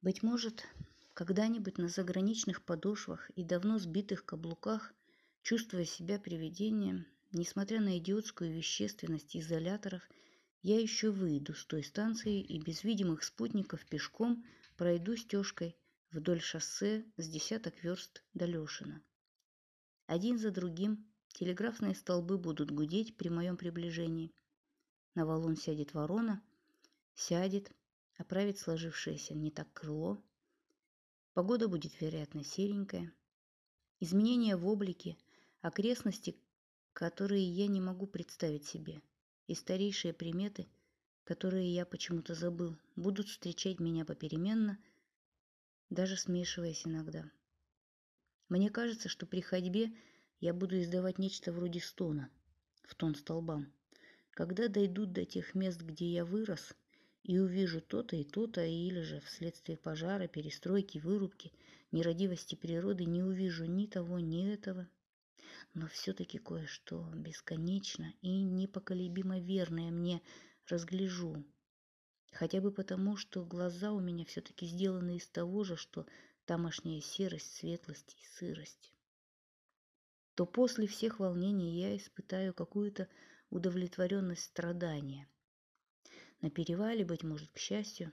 Быть может, когда-нибудь на заграничных подошвах и давно сбитых каблуках, чувствуя себя привидением, несмотря на идиотскую вещественность изоляторов, я еще выйду с той станции и без видимых спутников пешком пройду стежкой вдоль шоссе с десяток верст до Лешина. Один за другим телеграфные столбы будут гудеть при моем приближении. На валун сядет ворона, сядет, оправит сложившееся не так крыло. Погода будет, вероятно, серенькая. Изменения в облике, окрестности, которые я не могу представить себе, и старейшие приметы, которые я почему-то забыл, будут встречать меня попеременно, даже смешиваясь иногда. Мне кажется, что при ходьбе я буду издавать нечто вроде стона в тон столбам. Когда дойдут до тех мест, где я вырос, и увижу то-то и то-то, или же вследствие пожара, перестройки, вырубки, нерадивости природы не увижу ни того, ни этого. Но все-таки кое-что бесконечно и непоколебимо верное мне разгляжу. Хотя бы потому, что глаза у меня все-таки сделаны из того же, что тамошняя серость, светлость и сырость. То после всех волнений я испытаю какую-то удовлетворенность страдания – на перевале, быть может, к счастью,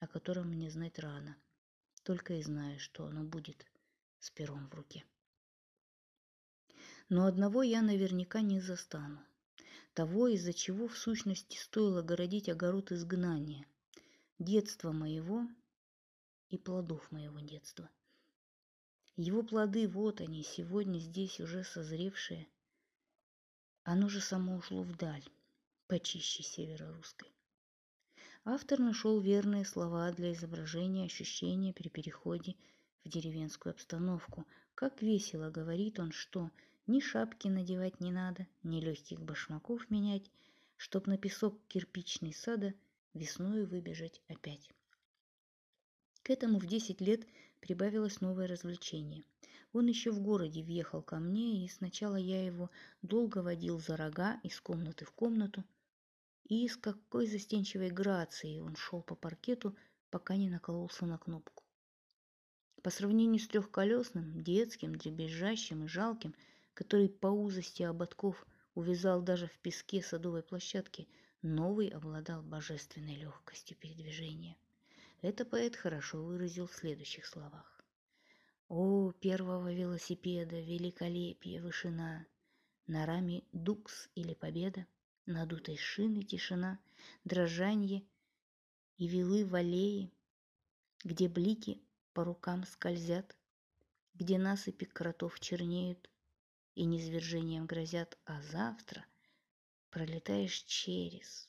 о котором мне знать рано. Только и знаю, что оно будет с пером в руке. Но одного я наверняка не застану. Того, из-за чего в сущности стоило городить огород изгнания. Детства моего и плодов моего детства. Его плоды, вот они, сегодня здесь уже созревшие. Оно же само ушло вдаль, почище северо-русской. Автор нашел верные слова для изображения ощущения при переходе в деревенскую обстановку. Как весело говорит он, что ни шапки надевать не надо, ни легких башмаков менять, чтоб на песок кирпичный сада весною выбежать опять. К этому в десять лет прибавилось новое развлечение. Он еще в городе въехал ко мне, и сначала я его долго водил за рога из комнаты в комнату, и с какой застенчивой грацией он шел по паркету, пока не накололся на кнопку. По сравнению с трехколесным, детским, дребезжащим и жалким, который по узости ободков увязал даже в песке садовой площадки, новый обладал божественной легкостью передвижения. Это поэт хорошо выразил в следующих словах. «О, первого велосипеда, великолепие, вышина! На раме дукс или победа, надутой шины тишина, дрожанье и вилы в аллее, где блики по рукам скользят, где насыпи кротов чернеют и низвержением грозят, а завтра пролетаешь через,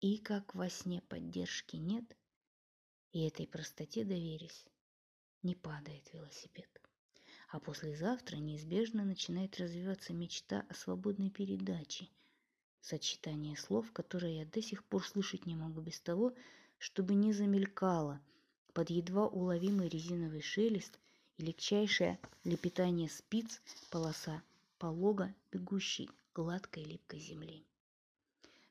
и как во сне поддержки нет, и этой простоте доверясь, не падает велосипед. А послезавтра неизбежно начинает развиваться мечта о свободной передаче – сочетание слов, которые я до сих пор слышать не могу без того, чтобы не замелькало под едва уловимый резиновый шелест и легчайшее лепетание спиц полоса полога бегущей гладкой липкой земли.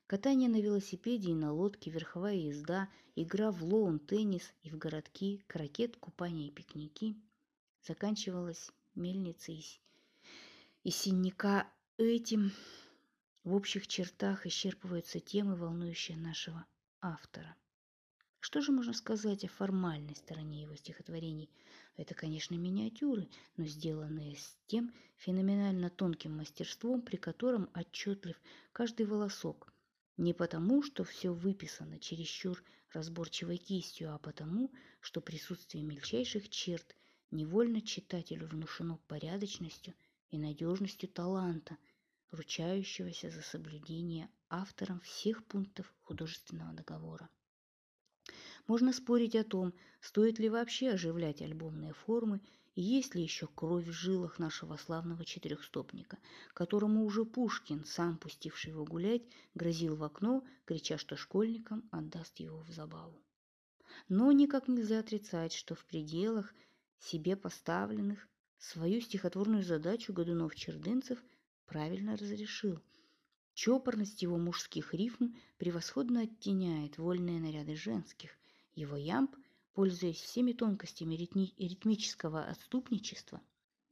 Катание на велосипеде и на лодке, верховая езда, игра в лоун-теннис и в городки, крокет, купание и пикники заканчивалась мельницей из синяка этим в общих чертах исчерпываются темы, волнующие нашего автора. Что же можно сказать о формальной стороне его стихотворений? Это, конечно, миниатюры, но сделанные с тем феноменально тонким мастерством, при котором отчетлив каждый волосок. Не потому, что все выписано чересчур разборчивой кистью, а потому, что присутствие мельчайших черт невольно читателю внушено порядочностью и надежностью таланта – ручающегося за соблюдение автором всех пунктов художественного договора. Можно спорить о том, стоит ли вообще оживлять альбомные формы и есть ли еще кровь в жилах нашего славного четырехстопника, которому уже Пушкин, сам пустивший его гулять, грозил в окно, крича, что школьникам отдаст его в забаву. Но никак нельзя отрицать, что в пределах себе поставленных свою стихотворную задачу Годунов-Чердынцев правильно разрешил. Чопорность его мужских рифм превосходно оттеняет вольные наряды женских. Его ямб пользуясь всеми тонкостями ритми- ритмического отступничества,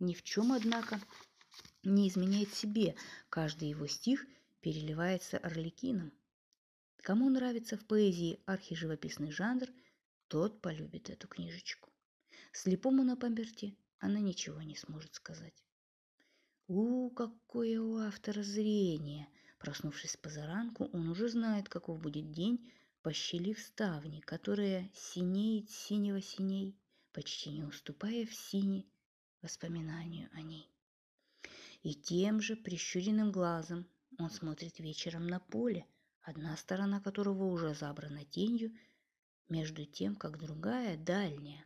ни в чем, однако, не изменяет себе. Каждый его стих переливается орликином. Кому нравится в поэзии архиживописный жанр, тот полюбит эту книжечку. Слепому на памперте она ничего не сможет сказать. У, какое у автора зрение! Проснувшись по заранку, он уже знает, каков будет день, пощелив ставни, которая синеет синего синей, почти не уступая в сине воспоминанию о ней. И тем же прищуренным глазом он смотрит вечером на поле, одна сторона которого уже забрана тенью, между тем, как другая, дальняя,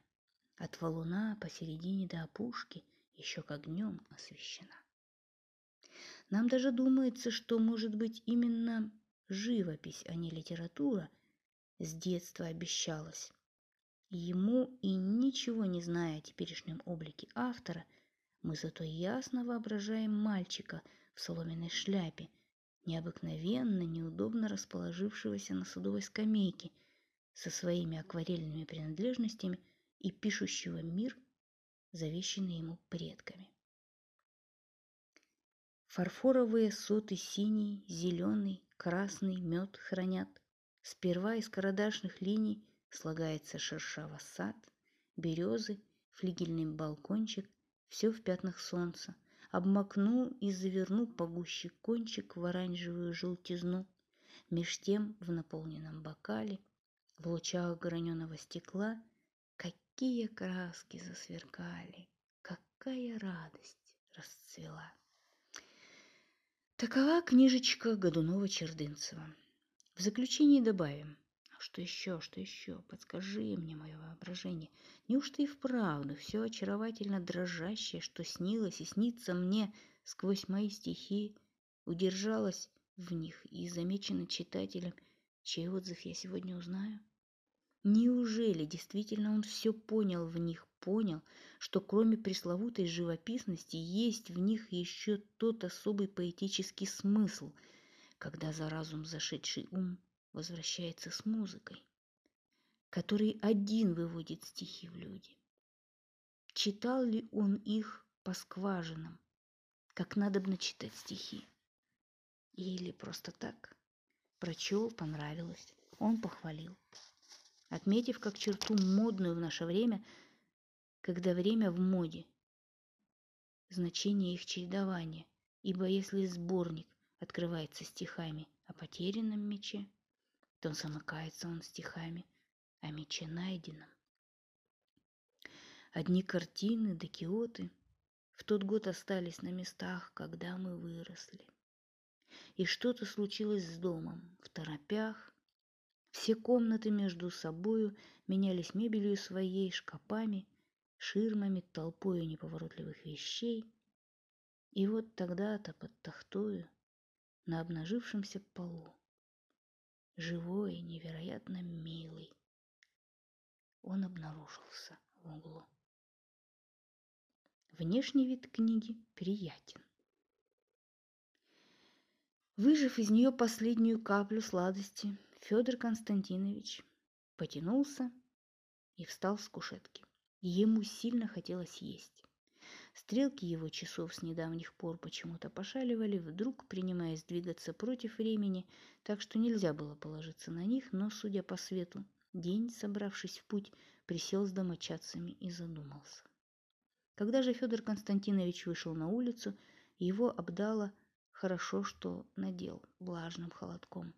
от валуна посередине до опушки, еще как днем освещена. Нам даже думается, что, может быть, именно живопись, а не литература, с детства обещалась. Ему и ничего не зная о теперешнем облике автора, мы зато ясно воображаем мальчика в соломенной шляпе, необыкновенно неудобно расположившегося на садовой скамейке со своими акварельными принадлежностями и пишущего мир, завещанный ему предками. Фарфоровые соты синий, зеленый, красный мед хранят. Сперва из карадашных линий слагается шершаво сад, березы, флигельный балкончик, все в пятнах солнца. Обмакну и заверну погуще кончик в оранжевую желтизну. Меж тем в наполненном бокале, в лучах граненого стекла, какие краски засверкали, какая радость расцвела. Такова книжечка Годунова-Чердынцева. В заключении добавим. «А что еще, что еще? Подскажи мне мое воображение. Неужто и вправду все очаровательно дрожащее, что снилось и снится мне сквозь мои стихи, удержалось в них и замечено читателем, чей отзыв я сегодня узнаю? Неужели действительно он все понял в них, понял, что кроме пресловутой живописности есть в них еще тот особый поэтический смысл, когда за разум зашедший ум возвращается с музыкой, который один выводит стихи в люди. Читал ли он их по скважинам, как надо бы начитать стихи? Или просто так? Прочел, понравилось, он похвалил отметив как черту модную в наше время, когда время в моде. Значение их чередования, ибо если сборник открывается стихами о потерянном мече, то замыкается он стихами о мече найденном. Одни картины да киоты в тот год остались на местах, когда мы выросли. И что-то случилось с домом в торопях, все комнаты между собою менялись мебелью своей, шкапами, ширмами, толпою неповоротливых вещей. И вот тогда-то под тахтою, на обнажившемся полу, живой, невероятно милый, он обнаружился в углу. Внешний вид книги приятен. Выжив из нее последнюю каплю сладости, Федор Константинович потянулся и встал с кушетки. Ему сильно хотелось есть. Стрелки его часов с недавних пор почему-то пошаливали, вдруг принимаясь двигаться против времени, так что нельзя было положиться на них, но, судя по свету, день, собравшись в путь, присел с домочадцами и задумался. Когда же Федор Константинович вышел на улицу, его обдало хорошо, что надел влажным холодком.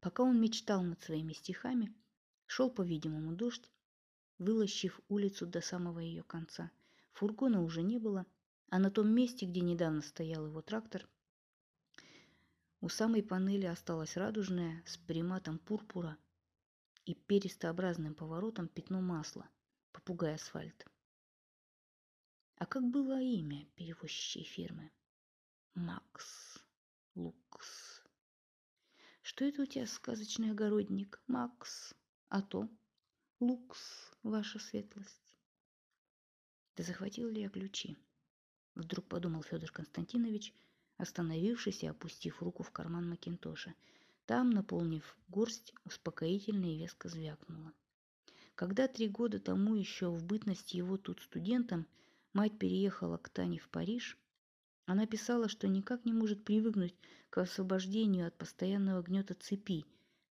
Пока он мечтал над своими стихами, шел, по-видимому, дождь, вылощив улицу до самого ее конца. Фургона уже не было, а на том месте, где недавно стоял его трактор, у самой панели осталась радужная с приматом пурпура и перистообразным поворотом пятно масла, попугай асфальт. А как было имя перевозчей фирмы? Макс Лукс. Что это у тебя сказочный огородник, Макс? А то Лукс, ваша светлость. Да захватил ли я ключи? Вдруг подумал Федор Константинович, остановившись и опустив руку в карман Макинтоша. Там, наполнив горсть, успокоительно и веско звякнуло. Когда три года тому еще в бытности его тут студентом мать переехала к Тане в Париж, она писала, что никак не может привыкнуть к освобождению от постоянного гнета цепи,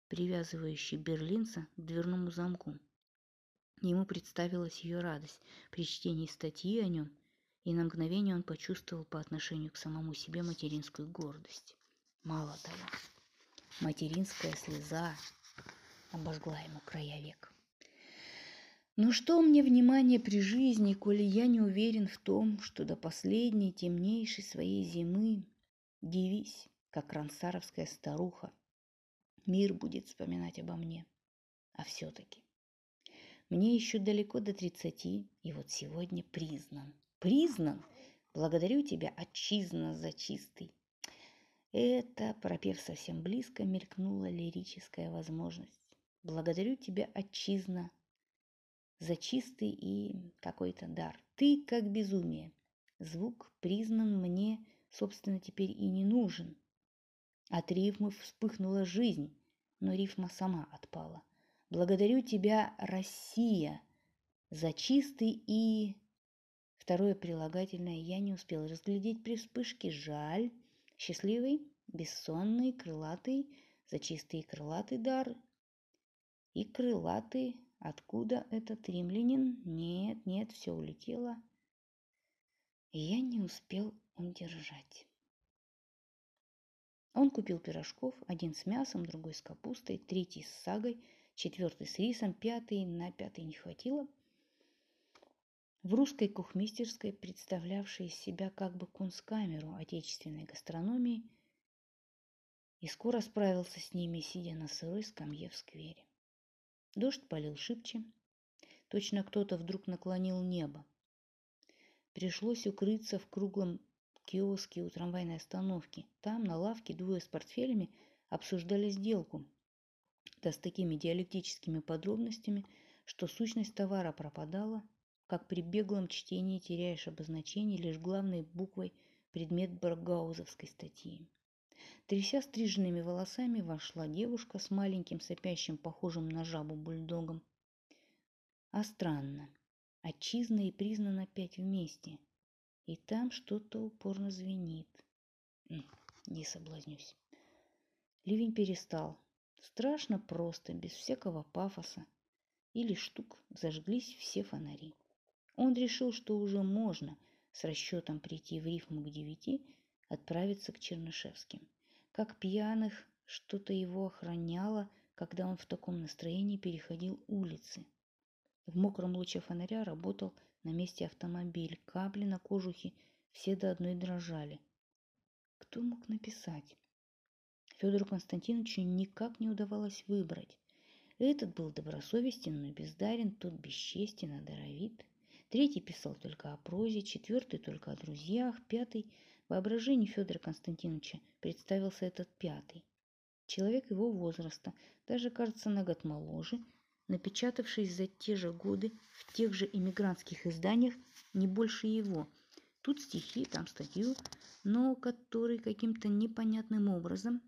привязывающей берлинца к дверному замку. Ему представилась ее радость при чтении статьи о нем, и на мгновение он почувствовал по отношению к самому себе материнскую гордость. Мало того, материнская слеза обожгла ему края век. Но что мне внимание при жизни, коли я не уверен в том, что до последней темнейшей своей зимы дивись, как рансаровская старуха, мир будет вспоминать обо мне. А все-таки мне еще далеко до тридцати, и вот сегодня признан. Признан? Благодарю тебя, отчизна за чистый. Это, пропев совсем близко, мелькнула лирическая возможность. Благодарю тебя, отчизна, за чистый и какой-то дар. Ты как безумие. Звук признан мне, собственно, теперь и не нужен. От рифмы вспыхнула жизнь, но рифма сама отпала. Благодарю тебя, Россия, за чистый и... Второе прилагательное я не успел разглядеть при вспышке. Жаль. Счастливый, бессонный, крылатый, за чистый и крылатый дар. И крылатый Откуда этот римлянин? Нет, нет, все улетело. Я не успел удержать. Он купил пирожков, один с мясом, другой с капустой, третий с сагой, четвертый с рисом, пятый на пятый не хватило. В русской кухмистерской, представлявшей из себя как бы кунсткамеру отечественной гастрономии, и скоро справился с ними, сидя на сырой скамье в сквере. Дождь полил шибче. Точно кто-то вдруг наклонил небо. Пришлось укрыться в круглом киоске у трамвайной остановки. Там, на лавке, двое с портфелями обсуждали сделку. Да с такими диалектическими подробностями, что сущность товара пропадала, как при беглом чтении теряешь обозначение лишь главной буквой предмет Баргаузовской статьи. Тряся стриженными волосами, вошла девушка с маленьким сопящим, похожим на жабу бульдогом. А странно, отчизна и признана опять вместе. И там что-то упорно звенит. Не соблазнюсь. Ливень перестал. Страшно просто, без всякого пафоса. Или штук зажглись все фонари. Он решил, что уже можно с расчетом прийти в рифму к девяти, отправиться к Чернышевским. Как пьяных что-то его охраняло, когда он в таком настроении переходил улицы. В мокром луче фонаря работал на месте автомобиль. Капли на кожухе все до одной дрожали. Кто мог написать? Федору Константиновичу никак не удавалось выбрать. Этот был добросовестен, но бездарен, тот бесчестен, а. Третий писал только о прозе, четвертый только о друзьях, пятый воображении Федора Константиновича представился этот пятый. Человек его возраста, даже, кажется, на год моложе, напечатавшись за те же годы в тех же иммигрантских изданиях не больше его. Тут стихи, там статью, но который каким-то непонятным образом,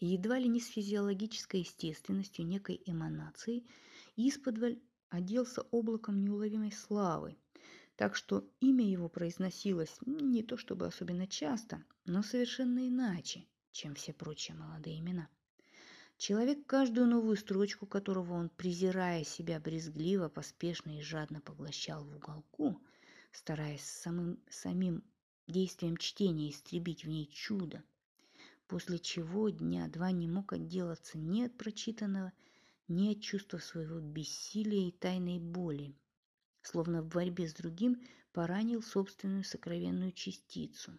едва ли не с физиологической естественностью некой эманацией, исподволь оделся облаком неуловимой славы – так что имя его произносилось не то чтобы особенно часто, но совершенно иначе, чем все прочие молодые имена. Человек, каждую новую строчку которого он, презирая себя брезгливо, поспешно и жадно поглощал в уголку, стараясь самым, самим действием чтения истребить в ней чудо, после чего дня-два не мог отделаться ни от прочитанного, ни от чувства своего бессилия и тайной боли, словно в борьбе с другим поранил собственную сокровенную частицу.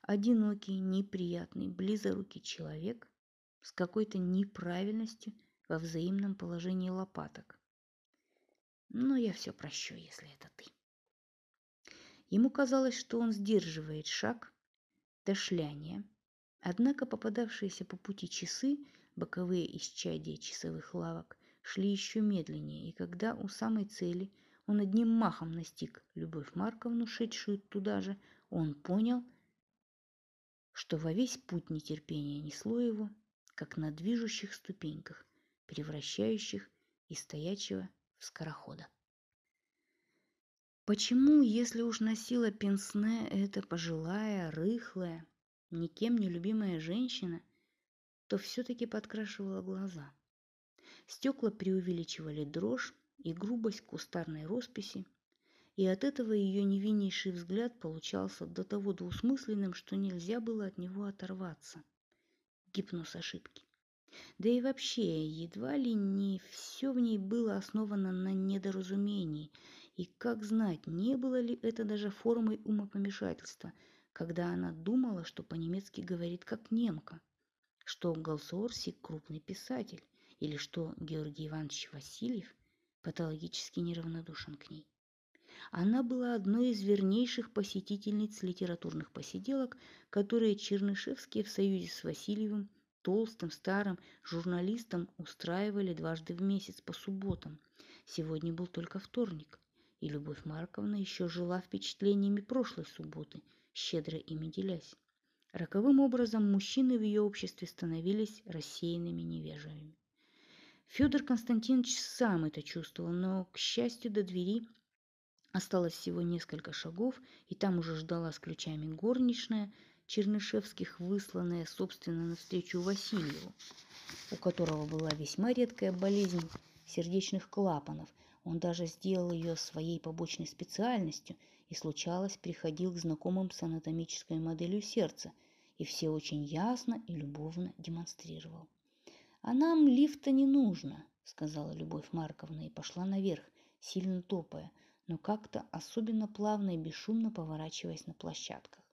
Одинокий, неприятный, близорукий человек с какой-то неправильностью во взаимном положении лопаток. Но я все прощу, если это ты. Ему казалось, что он сдерживает шаг до шляния, однако попадавшиеся по пути часы, боковые исчадия часовых лавок, шли еще медленнее, и когда у самой цели – он одним махом настиг Любовь Марковну, шедшую туда же, он понял, что во весь путь нетерпения несло его, как на движущих ступеньках, превращающих и стоячего в скорохода. Почему, если уж носила пенсне эта пожилая, рыхлая, никем не любимая женщина, то все-таки подкрашивала глаза? Стекла преувеличивали дрожь и грубость кустарной росписи, и от этого ее невиннейший взгляд получался до того двусмысленным, что нельзя было от него оторваться. Гипноз ошибки. Да и вообще, едва ли не все в ней было основано на недоразумении, и как знать, не было ли это даже формой умопомешательства, когда она думала, что по-немецки говорит как немка, что Галсуорсик крупный писатель, или что Георгий Иванович Васильев патологически неравнодушен к ней. Она была одной из вернейших посетительниц литературных посиделок, которые Чернышевские в союзе с Васильевым, толстым старым журналистом, устраивали дважды в месяц по субботам. Сегодня был только вторник, и Любовь Марковна еще жила впечатлениями прошлой субботы, щедро ими делясь. Роковым образом мужчины в ее обществе становились рассеянными невежливыми. Федор Константинович сам это чувствовал, но, к счастью, до двери осталось всего несколько шагов, и там уже ждала с ключами горничная, Чернышевских высланная, собственно, навстречу Васильеву, у которого была весьма редкая болезнь сердечных клапанов. Он даже сделал ее своей побочной специальностью и, случалось, приходил к знакомым с анатомической моделью сердца и все очень ясно и любовно демонстрировал. «А нам лифта не нужно», — сказала Любовь Марковна и пошла наверх, сильно топая, но как-то особенно плавно и бесшумно поворачиваясь на площадках.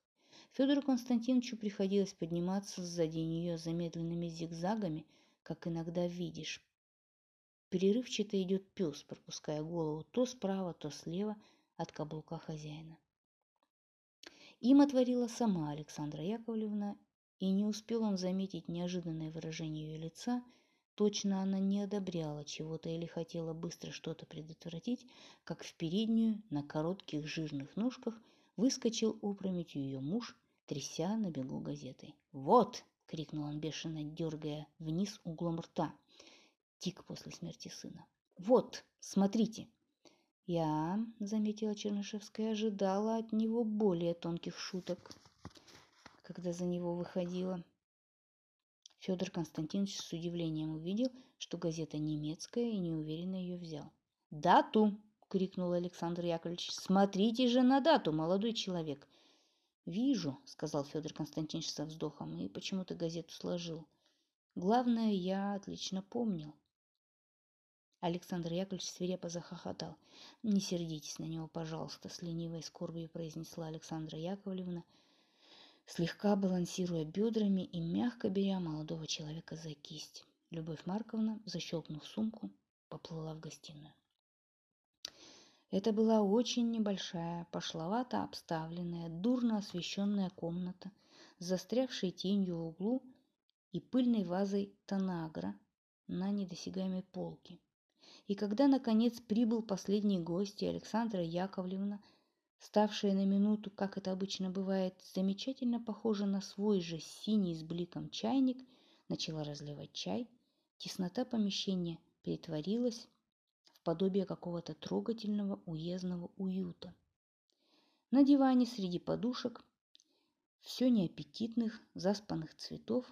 Федору Константиновичу приходилось подниматься сзади нее замедленными зигзагами, как иногда видишь. Перерывчато идет пес, пропуская голову то справа, то слева от каблука хозяина. Им отворила сама Александра Яковлевна и не успел он заметить неожиданное выражение ее лица, точно она не одобряла чего-то или хотела быстро что-то предотвратить, как в переднюю на коротких жирных ножках выскочил опрометью ее муж, тряся на бегу газетой. «Вот!» — крикнул он бешено, дергая вниз углом рта. Тик после смерти сына. «Вот, смотрите!» Я, заметила Чернышевская, ожидала от него более тонких шуток когда за него выходила. Федор Константинович с удивлением увидел, что газета немецкая и неуверенно ее взял. «Дату!» — крикнул Александр Яковлевич. «Смотрите же на дату, молодой человек!» «Вижу», — сказал Федор Константинович со вздохом и почему-то газету сложил. «Главное, я отлично помнил». Александр Яковлевич свирепо захохотал. «Не сердитесь на него, пожалуйста», — с ленивой скорбью произнесла Александра Яковлевна — слегка балансируя бедрами и мягко беря молодого человека за кисть. Любовь Марковна, защелкнув сумку, поплыла в гостиную. Это была очень небольшая, пошловато обставленная, дурно освещенная комната застрявшей тенью в углу и пыльной вазой танагра на недосягаемой полке. И когда, наконец, прибыл последний гость, и Александра Яковлевна – ставшая на минуту, как это обычно бывает, замечательно похожа на свой же синий с бликом чайник, начала разливать чай. Теснота помещения перетворилась в подобие какого-то трогательного уездного уюта. На диване среди подушек все неаппетитных, заспанных цветов,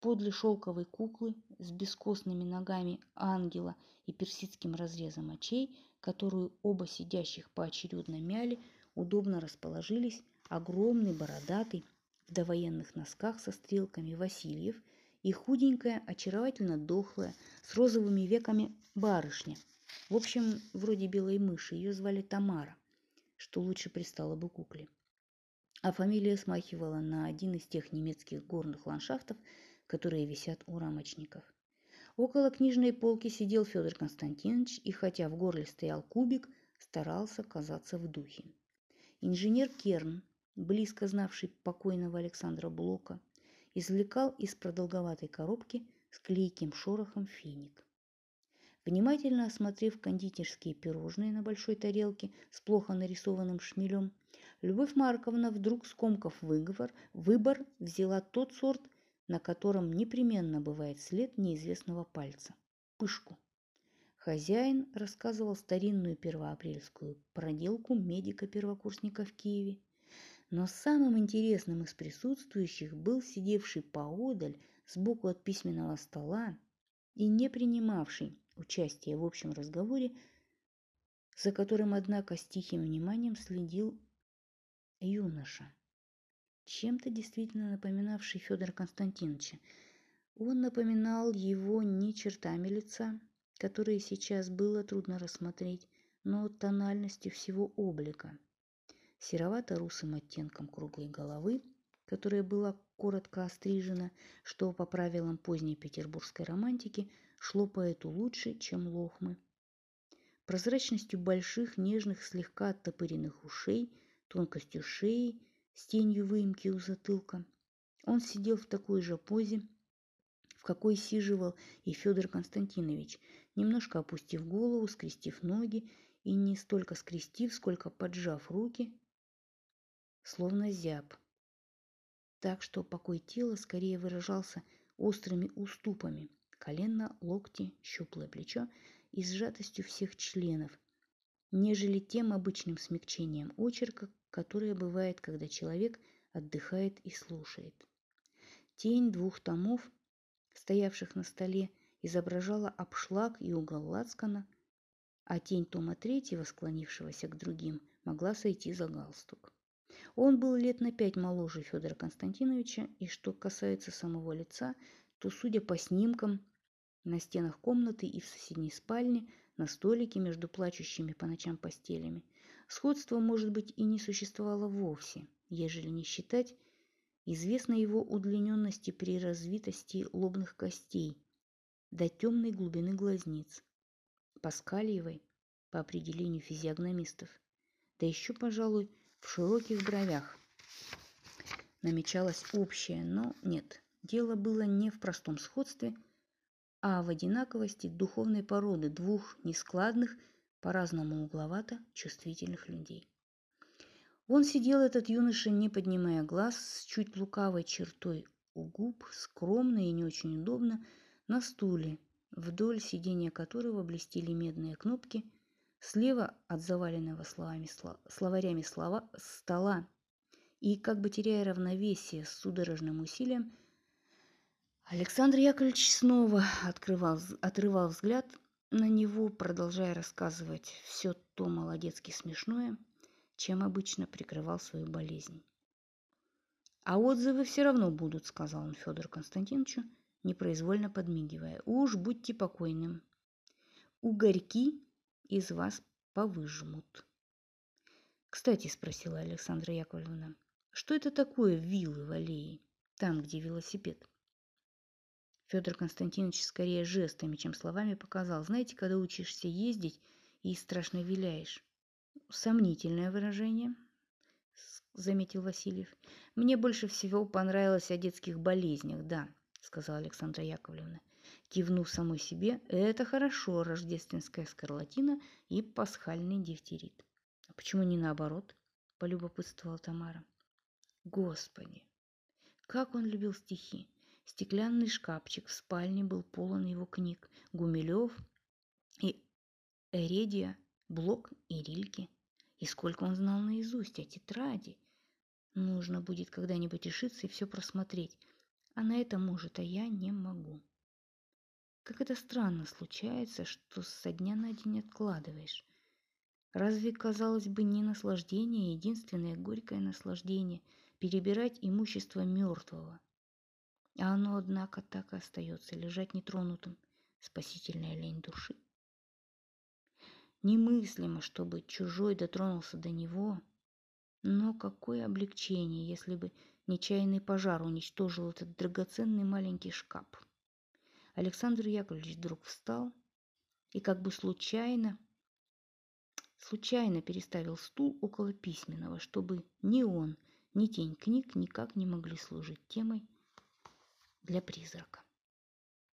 подле шелковой куклы с бескостными ногами ангела и персидским разрезом очей – которую оба сидящих поочередно мяли, удобно расположились огромный бородатый в довоенных носках со стрелками Васильев и худенькая, очаровательно дохлая, с розовыми веками барышня. В общем, вроде белой мыши, ее звали Тамара, что лучше пристало бы кукле. А фамилия смахивала на один из тех немецких горных ландшафтов, которые висят у рамочников – Около книжной полки сидел Федор Константинович и, хотя в горле стоял кубик, старался казаться в духе. Инженер Керн, близко знавший покойного Александра Блока, извлекал из продолговатой коробки с клейким шорохом финик. Внимательно осмотрев кондитерские пирожные на большой тарелке с плохо нарисованным шмелем, Любовь Марковна вдруг, скомкав выговор, выбор, взяла тот сорт – на котором непременно бывает след неизвестного пальца – пышку. Хозяин рассказывал старинную первоапрельскую проделку медика-первокурсника в Киеве. Но самым интересным из присутствующих был сидевший поодаль, сбоку от письменного стола и не принимавший участия в общем разговоре, за которым, однако, с тихим вниманием следил юноша, чем-то действительно напоминавший Федора Константиновича. Он напоминал его не чертами лица, которые сейчас было трудно рассмотреть, но тональностью всего облика. Серовато-русым оттенком круглой головы, которая была коротко острижена, что по правилам поздней петербургской романтики шло поэту лучше, чем лохмы. Прозрачностью больших, нежных, слегка оттопыренных ушей, тонкостью шеи, с тенью выемки у затылка. Он сидел в такой же позе, в какой сиживал и Федор Константинович, немножко опустив голову, скрестив ноги и не столько скрестив, сколько поджав руки, словно зяб. Так что покой тела скорее выражался острыми уступами, колено, локти, щуплое плечо и сжатостью всех членов, нежели тем обычным смягчением очерка, которое бывает, когда человек отдыхает и слушает. Тень двух томов стоявших на столе, изображала обшлаг и угол лацкана, а тень Тома Третьего, склонившегося к другим, могла сойти за галстук. Он был лет на пять моложе Федора Константиновича, и что касается самого лица, то, судя по снимкам, на стенах комнаты и в соседней спальне, на столике между плачущими по ночам постелями, сходство, может быть, и не существовало вовсе, ежели не считать Известна его удлиненности при развитости лобных костей до темной глубины глазниц, паскальевой по определению физиогномистов, да еще, пожалуй, в широких бровях. Намечалось общее, но нет, дело было не в простом сходстве, а в одинаковости духовной породы двух нескладных, по-разному угловато чувствительных людей. Он сидел, этот юноша, не поднимая глаз, с чуть лукавой чертой у губ, скромно и не очень удобно, на стуле, вдоль сидения которого блестели медные кнопки, слева от заваленного словами, словарями слова стола, и, как бы теряя равновесие с судорожным усилием, Александр Яковлевич снова открывал, отрывал взгляд на него, продолжая рассказывать все то молодецки смешное – чем обычно прикрывал свою болезнь. «А отзывы все равно будут», — сказал он Федору Константиновичу, непроизвольно подмигивая. «Уж будьте покойным. Угорьки из вас повыжмут». «Кстати», — спросила Александра Яковлевна, — «что это такое виллы в аллее, там, где велосипед?» Федор Константинович скорее жестами, чем словами показал. Знаете, когда учишься ездить и страшно виляешь? Сомнительное выражение, заметил Васильев. Мне больше всего понравилось о детских болезнях, да, сказала Александра Яковлевна. Кивнув самой себе, это хорошо, рождественская скарлатина и пасхальный дифтерит. А почему не наоборот? полюбопытствовала Тамара. Господи, как он любил стихи! Стеклянный шкафчик в спальне был полон его книг. Гумилев и Эредия Блок и Рильки. И сколько он знал наизусть о тетради. Нужно будет когда-нибудь решиться и все просмотреть. А на это может, а я не могу. Как это странно случается, что со дня на день откладываешь. Разве, казалось бы, не наслаждение, единственное горькое наслаждение – перебирать имущество мертвого? А оно, однако, так и остается лежать нетронутым, спасительная лень души. Немыслимо, чтобы чужой дотронулся до него. Но какое облегчение, если бы нечаянный пожар уничтожил этот драгоценный маленький шкаф. Александр Яковлевич вдруг встал и как бы случайно, случайно переставил стул около письменного, чтобы ни он, ни тень книг никак не могли служить темой для призрака.